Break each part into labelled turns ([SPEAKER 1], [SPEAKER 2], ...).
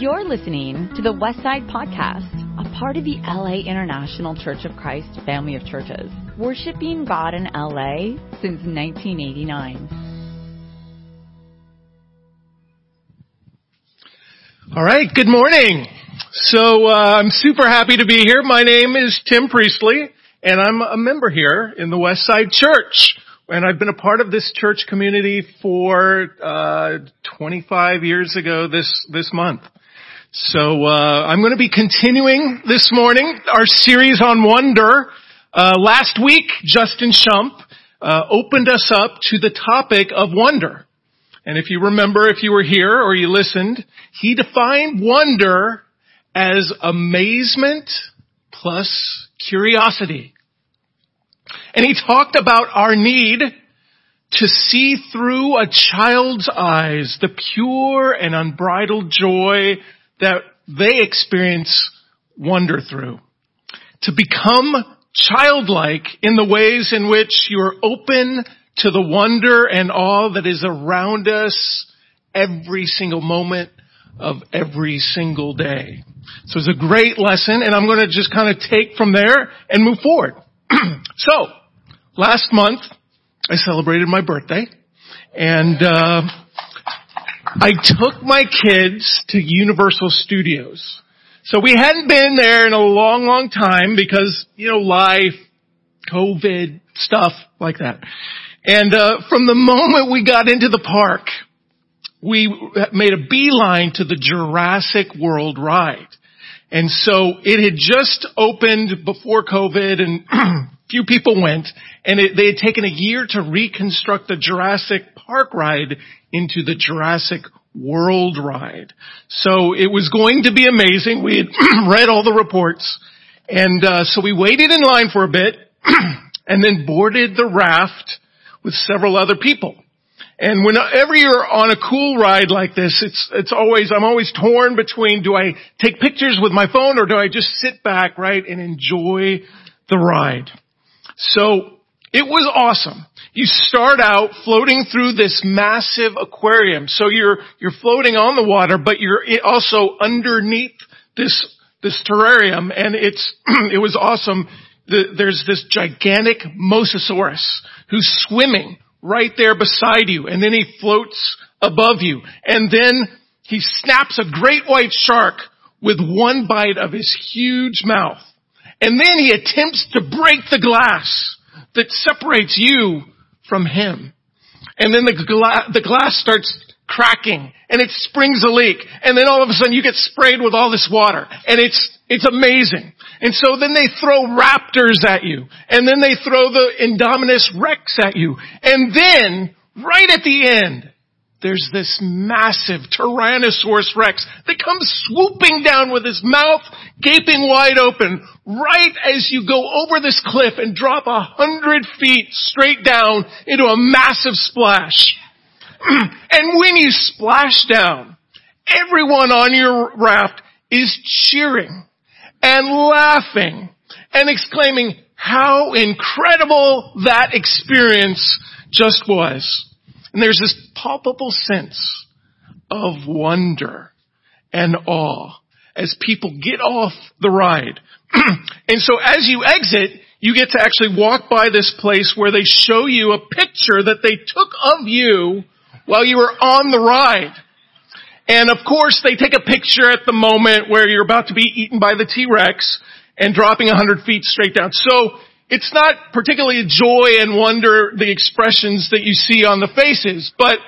[SPEAKER 1] You're listening to the Westside Podcast, a part of the LA International Church of Christ family of churches, worshiping God in LA since 1989.
[SPEAKER 2] All right, good morning. So uh, I'm super happy to be here. My name is Tim Priestley, and I'm a member here in the Westside Church. And I've been a part of this church community for uh, 25 years ago this this month. So uh, I'm going to be continuing this morning our series on wonder. Uh, last week, Justin Shump uh, opened us up to the topic of wonder. And if you remember, if you were here or you listened, he defined wonder as amazement plus curiosity. And he talked about our need to see through a child's eyes the pure and unbridled joy that they experience wonder through. To become childlike in the ways in which you're open to the wonder and awe that is around us every single moment of every single day. So it's a great lesson and I'm going to just kind of take from there and move forward. so, last month I celebrated my birthday and uh, I took my kids to Universal Studios. So we hadn't been there in a long, long time because, you know, life, COVID, stuff like that. And uh, from the moment we got into the park, we made a beeline to the Jurassic World ride. And so it had just opened before COVID and few people went and it, they had taken a year to reconstruct the Jurassic Park ride into the Jurassic World ride. So it was going to be amazing. We had read all the reports and uh, so we waited in line for a bit and then boarded the raft with several other people. And whenever you're on a cool ride like this, it's, it's always, I'm always torn between do I take pictures with my phone or do I just sit back, right, and enjoy the ride? So, it was awesome. You start out floating through this massive aquarium. So you're, you're floating on the water, but you're also underneath this, this terrarium and it's, it was awesome. The, there's this gigantic mosasaurus who's swimming right there beside you and then he floats above you and then he snaps a great white shark with one bite of his huge mouth. And then he attempts to break the glass that separates you from him. And then the, gla- the glass starts cracking and it springs a leak. And then all of a sudden you get sprayed with all this water and it's, it's amazing. And so then they throw raptors at you. And then they throw the Indominus Rex at you. And then, right at the end, there's this massive Tyrannosaurus Rex that comes swooping down with his mouth gaping wide open right as you go over this cliff and drop a hundred feet straight down into a massive splash. and when you splash down, everyone on your raft is cheering and laughing and exclaiming how incredible that experience just was. And there's this palpable sense of wonder and awe as people get off the ride. and so as you exit, you get to actually walk by this place where they show you a picture that they took of you while you were on the ride. And of course they take a picture at the moment where you're about to be eaten by the T-Rex and dropping a hundred feet straight down. So it's not particularly joy and wonder, the expressions that you see on the faces, but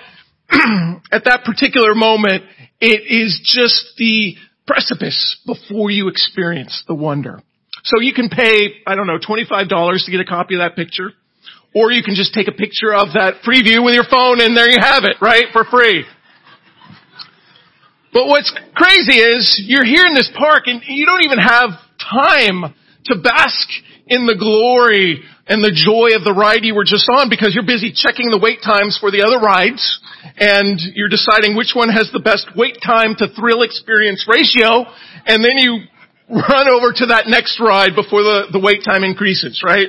[SPEAKER 2] at that particular moment, it is just the precipice before you experience the wonder. So you can pay, I don't know, $25 to get a copy of that picture. Or you can just take a picture of that preview with your phone and there you have it, right? For free. But what's crazy is you're here in this park and you don't even have time to bask in the glory and the joy of the ride you were just on because you're busy checking the wait times for the other rides and you're deciding which one has the best wait time to thrill experience ratio and then you run over to that next ride before the, the wait time increases, right?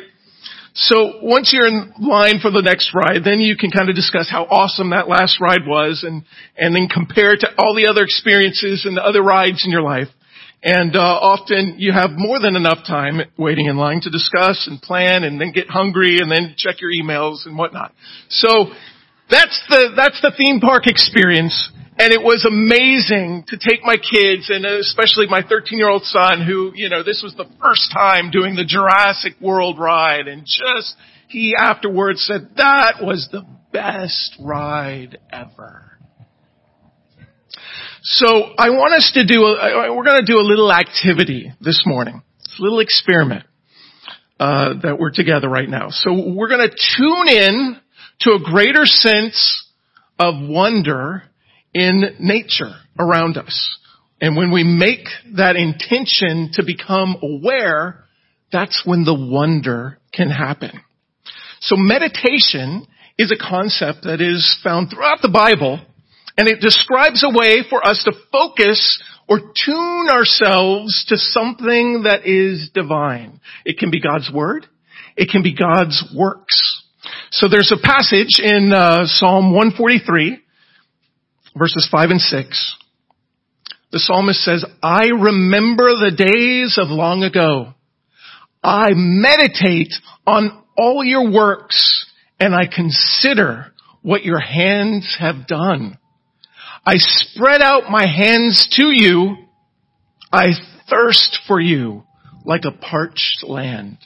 [SPEAKER 2] So once you're in line for the next ride, then you can kind of discuss how awesome that last ride was and, and then compare it to all the other experiences and the other rides in your life. And uh, often you have more than enough time waiting in line to discuss and plan and then get hungry and then check your emails and whatnot. So that's the, that's the theme park experience. And it was amazing to take my kids and especially my 13 year old son who, you know, this was the first time doing the Jurassic World ride and just, he afterwards said that was the best ride ever. So I want us to do, a, we're going to do a little activity this morning. It's a little experiment uh, that we're together right now. So we're going to tune in to a greater sense of wonder in nature around us. And when we make that intention to become aware, that's when the wonder can happen. So meditation is a concept that is found throughout the Bible and it describes a way for us to focus or tune ourselves to something that is divine. It can be God's Word. It can be God's works. So there's a passage in uh, Psalm 143, verses 5 and 6. The psalmist says, I remember the days of long ago. I meditate on all your works and I consider what your hands have done. I spread out my hands to you. I thirst for you like a parched land.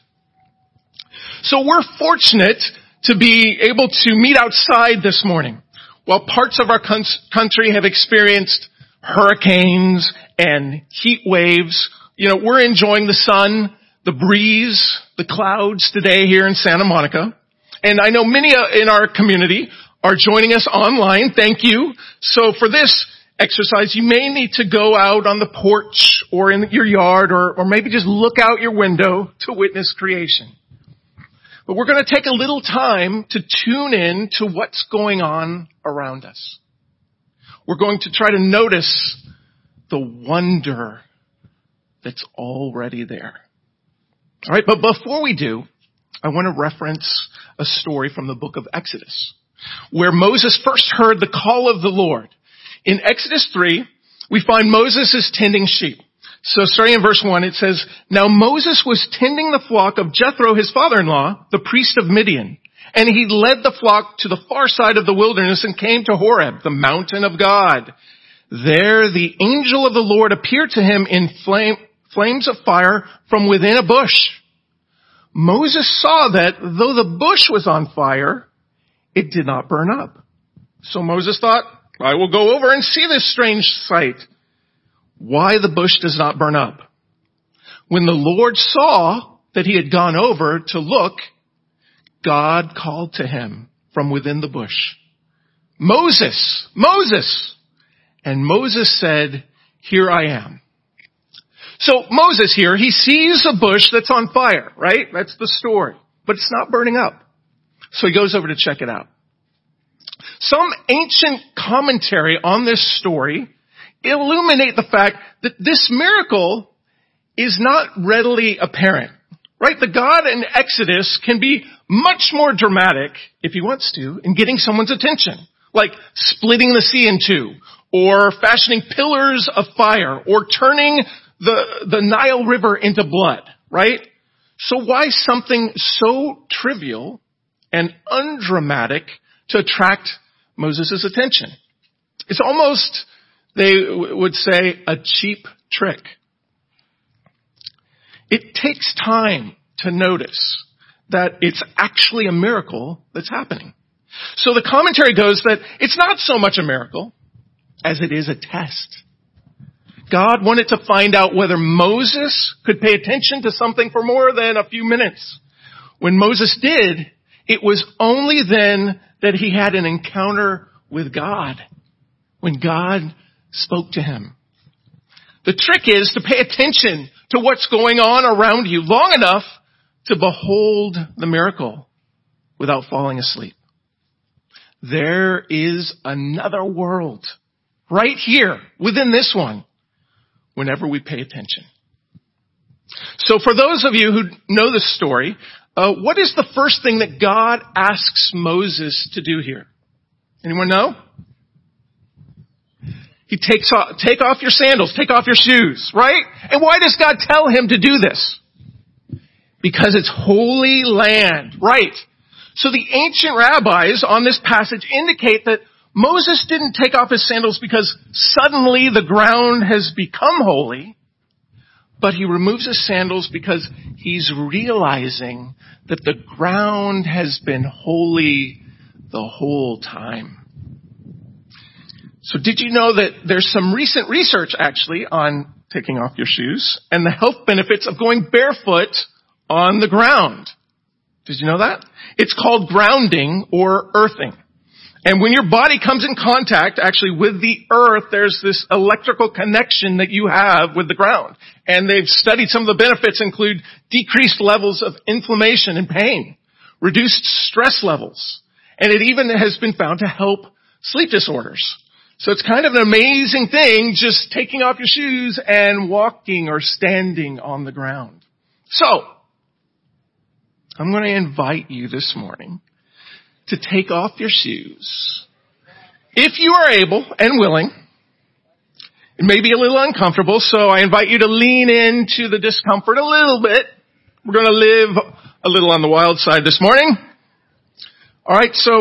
[SPEAKER 2] So we're fortunate to be able to meet outside this morning. While parts of our country have experienced hurricanes and heat waves, you know, we're enjoying the sun, the breeze, the clouds today here in Santa Monica. And I know many uh, in our community are joining us online, thank you. So for this exercise, you may need to go out on the porch or in your yard or, or maybe just look out your window to witness creation. But we're going to take a little time to tune in to what's going on around us. We're going to try to notice the wonder that's already there. Alright, but before we do, I want to reference a story from the book of Exodus where Moses first heard the call of the Lord. In Exodus 3, we find Moses is tending sheep. So starting in verse 1, it says, Now Moses was tending the flock of Jethro, his father-in-law, the priest of Midian. And he led the flock to the far side of the wilderness and came to Horeb, the mountain of God. There the angel of the Lord appeared to him in flame, flames of fire from within a bush. Moses saw that though the bush was on fire, it did not burn up. So Moses thought, I will go over and see this strange sight. Why the bush does not burn up. When the Lord saw that he had gone over to look, God called to him from within the bush, Moses, Moses! And Moses said, here I am. So Moses here, he sees a bush that's on fire, right? That's the story. But it's not burning up. So he goes over to check it out. Some ancient commentary on this story illuminate the fact that this miracle is not readily apparent. Right? The God in Exodus can be much more dramatic, if he wants to, in getting someone's attention. Like splitting the sea in two, or fashioning pillars of fire, or turning the, the Nile River into blood. Right? So why something so trivial and undramatic to attract Moses' attention. It's almost, they would say, a cheap trick. It takes time to notice that it's actually a miracle that's happening. So the commentary goes that it's not so much a miracle as it is a test. God wanted to find out whether Moses could pay attention to something for more than a few minutes. When Moses did, it was only then that he had an encounter with God. When God spoke to him. The trick is to pay attention to what's going on around you long enough to behold the miracle without falling asleep. There is another world right here within this one whenever we pay attention. So for those of you who know the story, uh, what is the first thing that God asks Moses to do here? Anyone know? He takes off, take off your sandals, take off your shoes, right? And why does God tell him to do this? Because it's holy land, right? So the ancient rabbis on this passage indicate that Moses didn't take off his sandals because suddenly the ground has become holy, but he removes his sandals because he's realizing that the ground has been holy the whole time. So did you know that there's some recent research actually on taking off your shoes and the health benefits of going barefoot on the ground? Did you know that? It's called grounding or earthing. And when your body comes in contact actually with the earth, there's this electrical connection that you have with the ground. And they've studied some of the benefits include decreased levels of inflammation and pain, reduced stress levels, and it even has been found to help sleep disorders. So it's kind of an amazing thing just taking off your shoes and walking or standing on the ground. So, I'm going to invite you this morning to take off your shoes. If you are able and willing, it may be a little uncomfortable, so I invite you to lean into the discomfort a little bit. We're going to live a little on the wild side this morning. Alright, so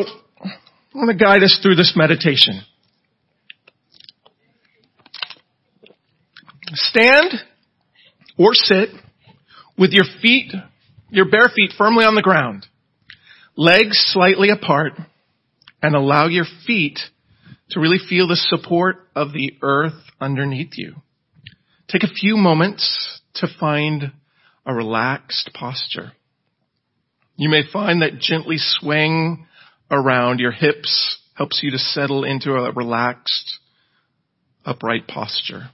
[SPEAKER 2] I'm going to guide us through this meditation. Stand or sit with your feet, your bare feet firmly on the ground legs slightly apart, and allow your feet to really feel the support of the earth underneath you. Take a few moments to find a relaxed posture. You may find that gently swaying around your hips helps you to settle into a relaxed, upright posture.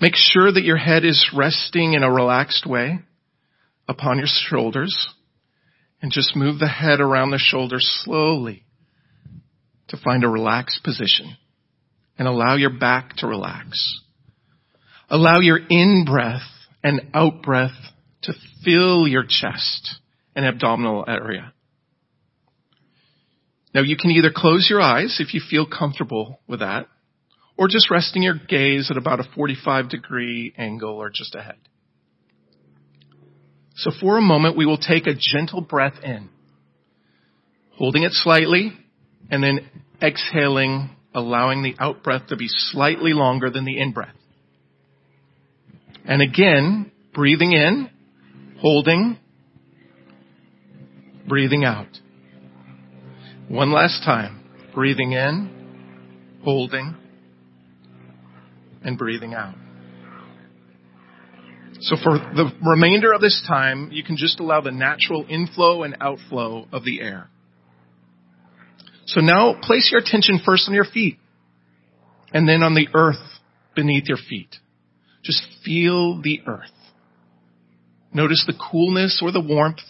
[SPEAKER 2] Make sure that your head is resting in a relaxed way upon your shoulders and just move the head around the shoulders slowly to find a relaxed position and allow your back to relax. Allow your in breath and out breath to fill your chest and abdominal area. Now you can either close your eyes if you feel comfortable with that, or just resting your gaze at about a 45 degree angle or just ahead. So for a moment, we will take a gentle breath in, holding it slightly, and then exhaling, allowing the out breath to be slightly longer than the in breath. And again, breathing in, holding, breathing out. One last time. Breathing in, holding, and breathing out. So for the remainder of this time, you can just allow the natural inflow and outflow of the air. So now place your attention first on your feet and then on the earth beneath your feet. Just feel the earth. Notice the coolness or the warmth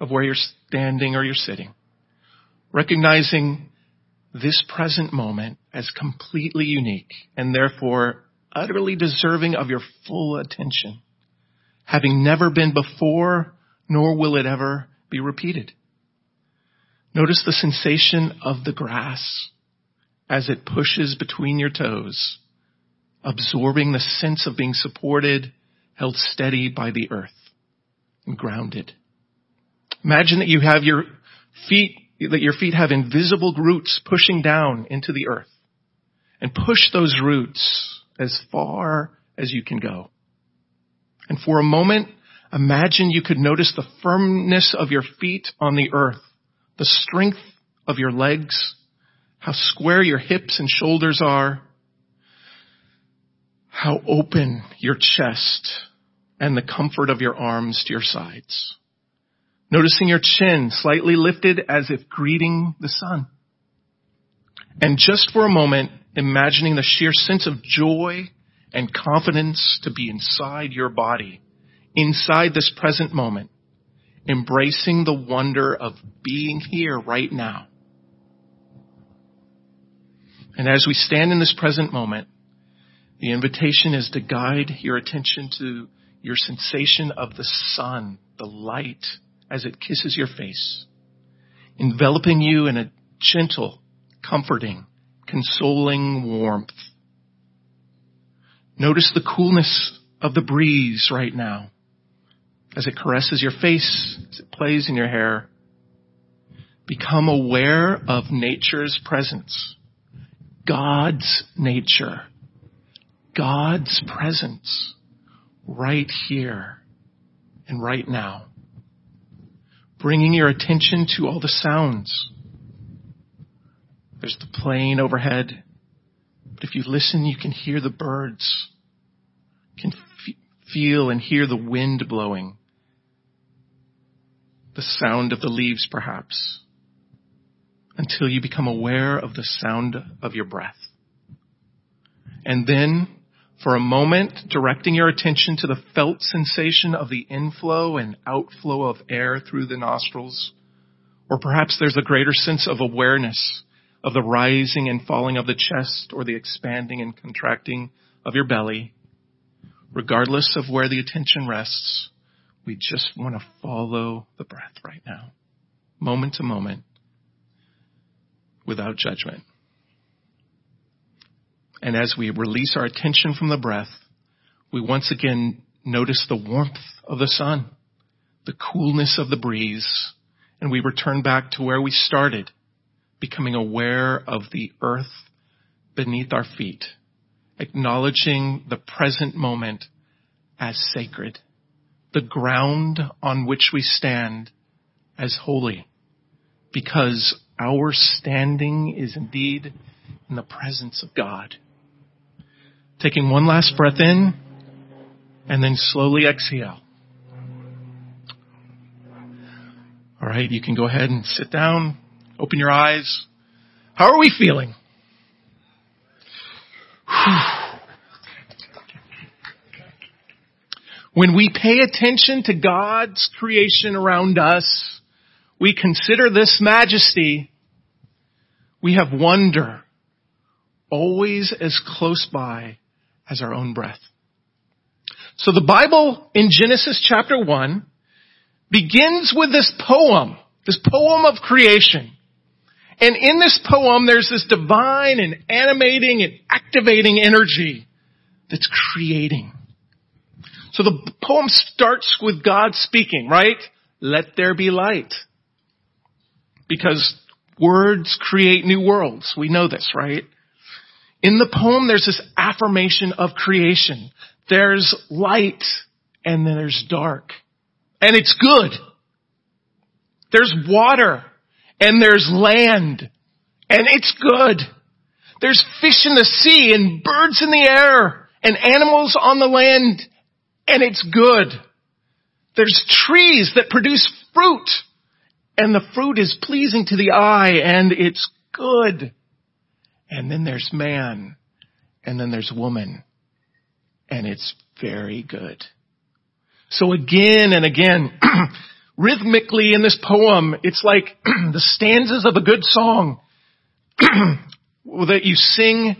[SPEAKER 2] of where you're standing or you're sitting. Recognizing this present moment as completely unique and therefore utterly deserving of your full attention, having never been before, nor will it ever be repeated. Notice the sensation of the grass as it pushes between your toes, absorbing the sense of being supported, held steady by the earth, and grounded. Imagine that you have your feet, that your feet have invisible roots pushing down into the earth. And push those roots as far as you can go. And for a moment, imagine you could notice the firmness of your feet on the earth, the strength of your legs, how square your hips and shoulders are, how open your chest and the comfort of your arms to your sides. Noticing your chin slightly lifted as if greeting the sun. And just for a moment, imagining the sheer sense of joy and confidence to be inside your body, inside this present moment, embracing the wonder of being here right now. And as we stand in this present moment, the invitation is to guide your attention to your sensation of the sun, the light, as it kisses your face, enveloping you in a gentle, comforting, consoling warmth. Notice the coolness of the breeze right now as it caresses your face, as it plays in your hair. Become aware of nature's presence. God's nature. God's presence right here and right now. Bringing your attention to all the sounds. There's the plane overhead. But if you listen, you can hear the birds. Can f- feel and hear the wind blowing. The sound of the leaves, perhaps. Until you become aware of the sound of your breath. And then for a moment, directing your attention to the felt sensation of the inflow and outflow of air through the nostrils. Or perhaps there's a greater sense of awareness of the rising and falling of the chest or the expanding and contracting of your belly. Regardless of where the attention rests, we just want to follow the breath right now, moment to moment, without judgment. And as we release our attention from the breath, we once again notice the warmth of the sun, the coolness of the breeze, and we return back to where we started, becoming aware of the earth beneath our feet, acknowledging the present moment as sacred, the ground on which we stand as holy, because our standing is indeed in the presence of God. Taking one last breath in and then slowly exhale. All right, you can go ahead and sit down, open your eyes. How are we feeling? When we pay attention to God's creation around us, we consider this majesty, we have wonder always as close by as our own breath. So the Bible in Genesis chapter 1 begins with this poem, this poem of creation. And in this poem, there's this divine and animating and activating energy that's creating. So the poem starts with God speaking, right? Let there be light. Because words create new worlds. We know this, right? In the poem, there's this affirmation of creation. There's light and then there's dark. And it's good. There's water and there's land and it's good. There's fish in the sea and birds in the air and animals on the land and it's good. There's trees that produce fruit and the fruit is pleasing to the eye and it's good. And then there's man. And then there's woman. And it's very good. So again and again, rhythmically in this poem, it's like the stanzas of a good song that you sing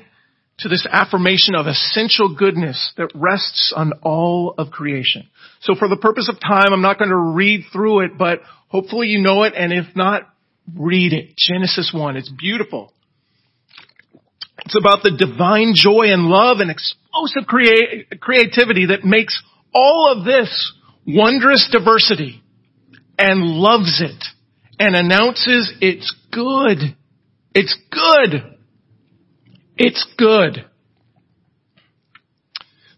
[SPEAKER 2] to this affirmation of essential goodness that rests on all of creation. So for the purpose of time, I'm not going to read through it, but hopefully you know it, and if not, read it. Genesis 1. It's beautiful. It's about the divine joy and love and explosive crea- creativity that makes all of this wondrous diversity and loves it and announces it's good. It's good. It's good.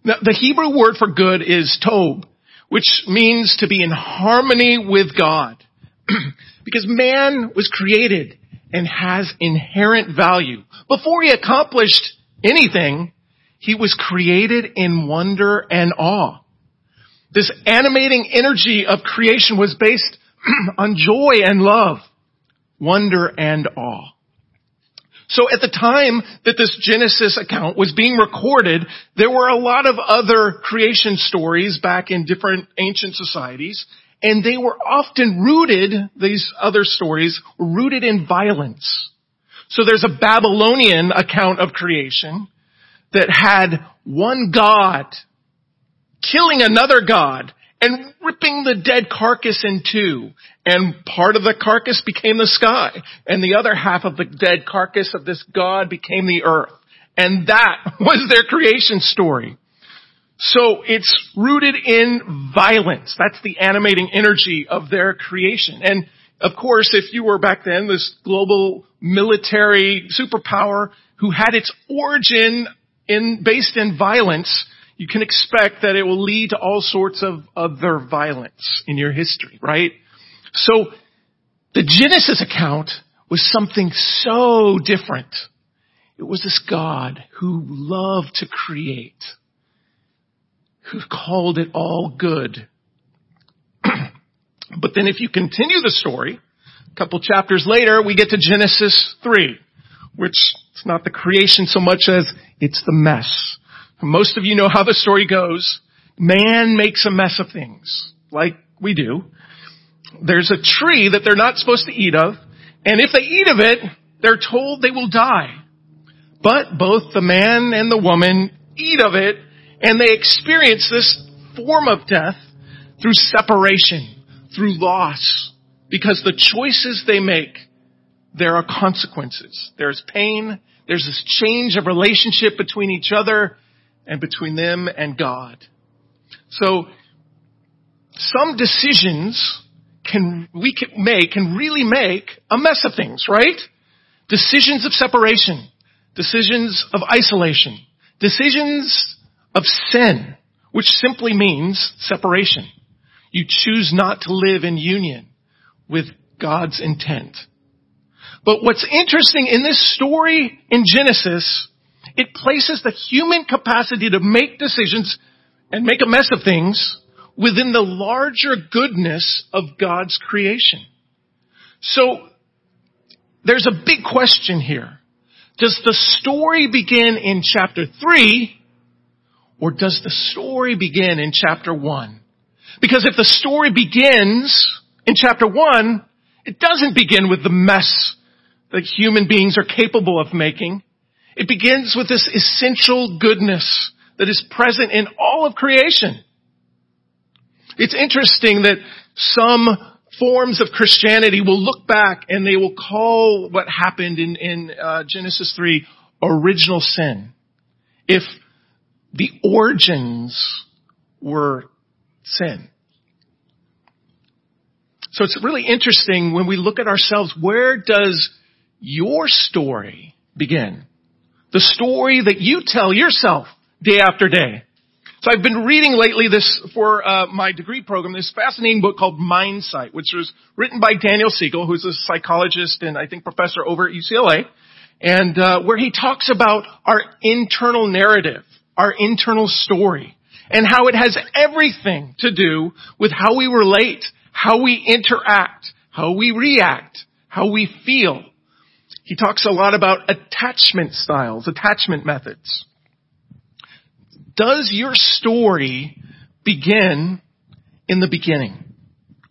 [SPEAKER 2] Now, the Hebrew word for good is tob, which means to be in harmony with God. because man was created and has inherent value. Before he accomplished anything, he was created in wonder and awe. This animating energy of creation was based on joy and love, wonder and awe. So at the time that this Genesis account was being recorded, there were a lot of other creation stories back in different ancient societies, and they were often rooted, these other stories, rooted in violence. So there's a Babylonian account of creation that had one God killing another god and ripping the dead carcass in two. And part of the carcass became the sky. And the other half of the dead carcass of this God became the earth. And that was their creation story. So it's rooted in violence. That's the animating energy of their creation. And of course, if you were back then this global military superpower who had its origin in, based in violence, you can expect that it will lead to all sorts of other violence in your history, right? So the Genesis account was something so different. It was this God who loved to create, who called it all good. but then if you continue the story, a couple chapters later, we get to Genesis 3, which is not the creation so much as it's the mess. Most of you know how the story goes. Man makes a mess of things, like we do. There's a tree that they're not supposed to eat of, and if they eat of it, they're told they will die. But both the man and the woman eat of it, and they experience this form of death through separation, through loss, because the choices they make, there are consequences. There's pain, there's this change of relationship between each other, and between them and God. So, some decisions can, we can make, can really make a mess of things, right? Decisions of separation, decisions of isolation, decisions of sin, which simply means separation. You choose not to live in union with God's intent. But what's interesting in this story in Genesis it places the human capacity to make decisions and make a mess of things within the larger goodness of God's creation. So, there's a big question here. Does the story begin in chapter 3 or does the story begin in chapter 1? Because if the story begins in chapter 1, it doesn't begin with the mess that human beings are capable of making. It begins with this essential goodness that is present in all of creation. It's interesting that some forms of Christianity will look back and they will call what happened in, in uh, Genesis 3 original sin. If the origins were sin. So it's really interesting when we look at ourselves, where does your story begin? The story that you tell yourself day after day. So I've been reading lately this for uh, my degree program, this fascinating book called Mindsight, which was written by Daniel Siegel, who's a psychologist and I think professor over at UCLA, and uh, where he talks about our internal narrative, our internal story, and how it has everything to do with how we relate, how we interact, how we react, how we feel. He talks a lot about attachment styles, attachment methods. Does your story begin in the beginning?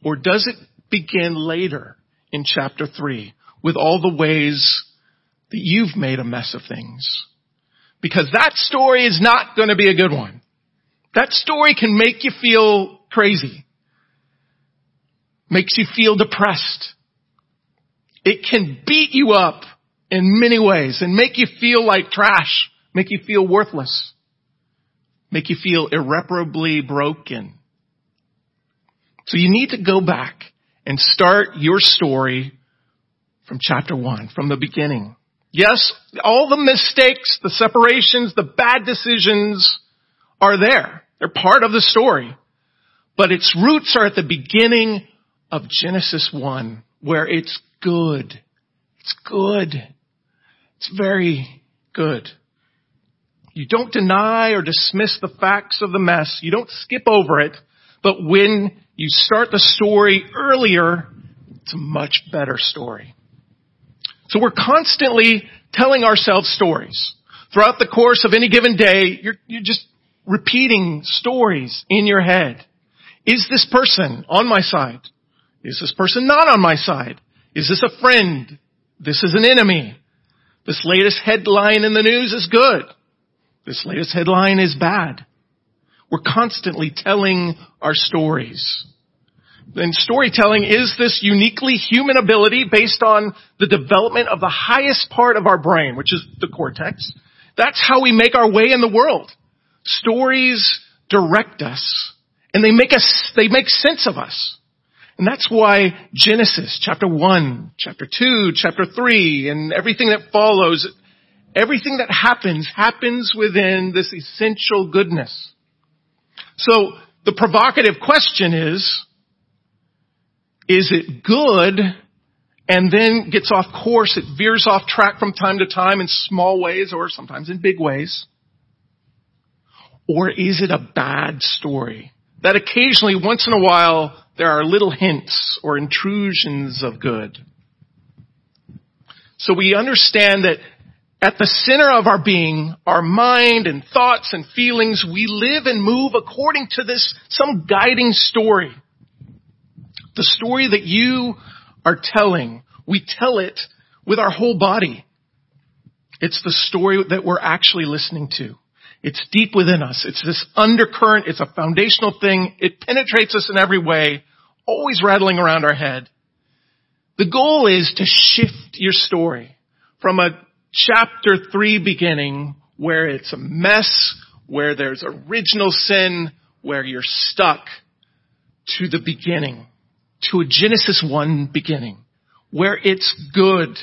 [SPEAKER 2] Or does it begin later in chapter 3 with all the ways that you've made a mess of things? Because that story is not going to be a good one. That story can make you feel crazy. Makes you feel depressed. It can beat you up in many ways and make you feel like trash, make you feel worthless, make you feel irreparably broken. So you need to go back and start your story from chapter one, from the beginning. Yes, all the mistakes, the separations, the bad decisions are there. They're part of the story. But its roots are at the beginning of Genesis 1, where it's good. It's good. It's very good. You don't deny or dismiss the facts of the mess. You don't skip over it. But when you start the story earlier, it's a much better story. So we're constantly telling ourselves stories. Throughout the course of any given day, you're, you're just repeating stories in your head. Is this person on my side? Is this person not on my side? Is this a friend? This is an enemy. This latest headline in the news is good. This latest headline is bad. We're constantly telling our stories. And storytelling is this uniquely human ability based on the development of the highest part of our brain, which is the cortex. That's how we make our way in the world. Stories direct us and they make us, they make sense of us. And that's why Genesis chapter 1, chapter 2, chapter 3, and everything that follows, everything that happens, happens within this essential goodness. So the provocative question is, is it good and then gets off course, it veers off track from time to time in small ways or sometimes in big ways? Or is it a bad story? That occasionally, once in a while, there are little hints or intrusions of good. So we understand that at the center of our being, our mind and thoughts and feelings, we live and move according to this, some guiding story. The story that you are telling, we tell it with our whole body. It's the story that we're actually listening to. It's deep within us. It's this undercurrent. It's a foundational thing. It penetrates us in every way, always rattling around our head. The goal is to shift your story from a chapter three beginning where it's a mess, where there's original sin, where you're stuck, to the beginning, to a Genesis 1 beginning, where it's good.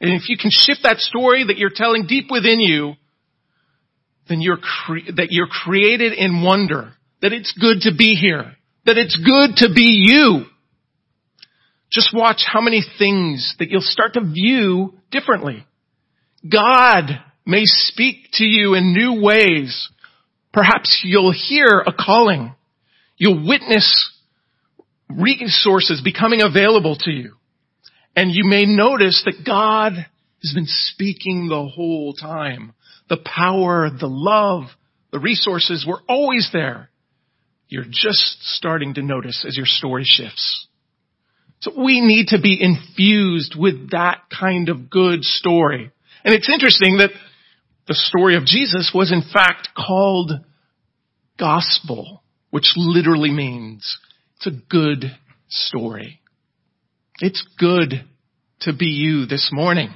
[SPEAKER 2] And if you can shift that story that you're telling deep within you then you're cre- that you're created in wonder, that it's good to be here, that it's good to be you. Just watch how many things that you'll start to view differently. God may speak to you in new ways. Perhaps you'll hear a calling. You'll witness resources becoming available to you. And you may notice that God has been speaking the whole time the power, the love, the resources were always there. You're just starting to notice as your story shifts. So we need to be infused with that kind of good story. And it's interesting that the story of Jesus was in fact called gospel, which literally means it's a good story. It's good to be you this morning.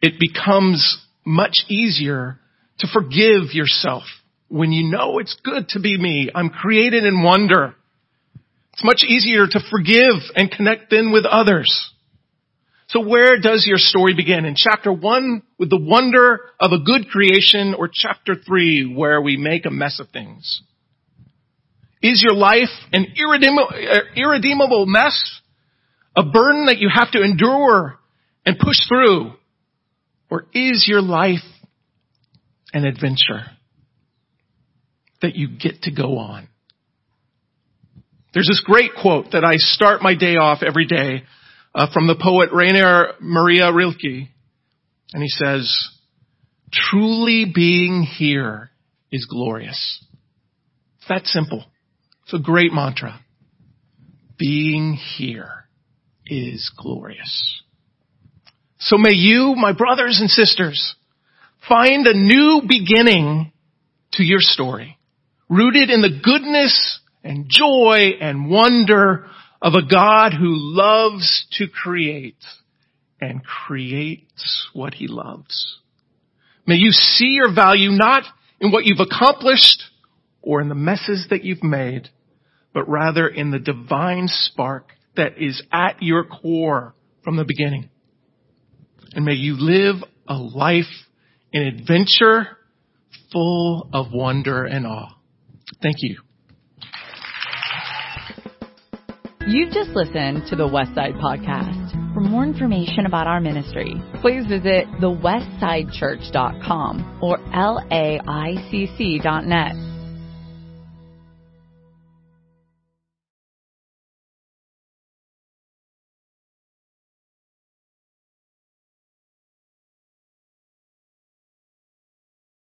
[SPEAKER 2] It becomes much easier to forgive yourself when you know it's good to be me. I'm created in wonder. It's much easier to forgive and connect then with others. So where does your story begin? In chapter one with the wonder of a good creation or chapter three where we make a mess of things? Is your life an irredeemable, uh, irredeemable mess? A burden that you have to endure and push through? Or is your life an adventure that you get to go on? There's this great quote that I start my day off every day uh, from the poet Rainer Maria Rilke. And he says, truly being here is glorious. It's that simple. It's a great mantra. Being here is glorious. So may you, my brothers and sisters, find a new beginning to your story, rooted in the goodness and joy and wonder of a God who loves to create and creates what he loves. May you see your value not in what you've accomplished or in the messes that you've made, but rather in the divine spark that is at your core from the beginning and may you live a life in adventure full of wonder and awe. Thank you.
[SPEAKER 1] You've just listened to the Westside Podcast. For more information about our ministry, please visit thewestsidechurch.com or laicc.net.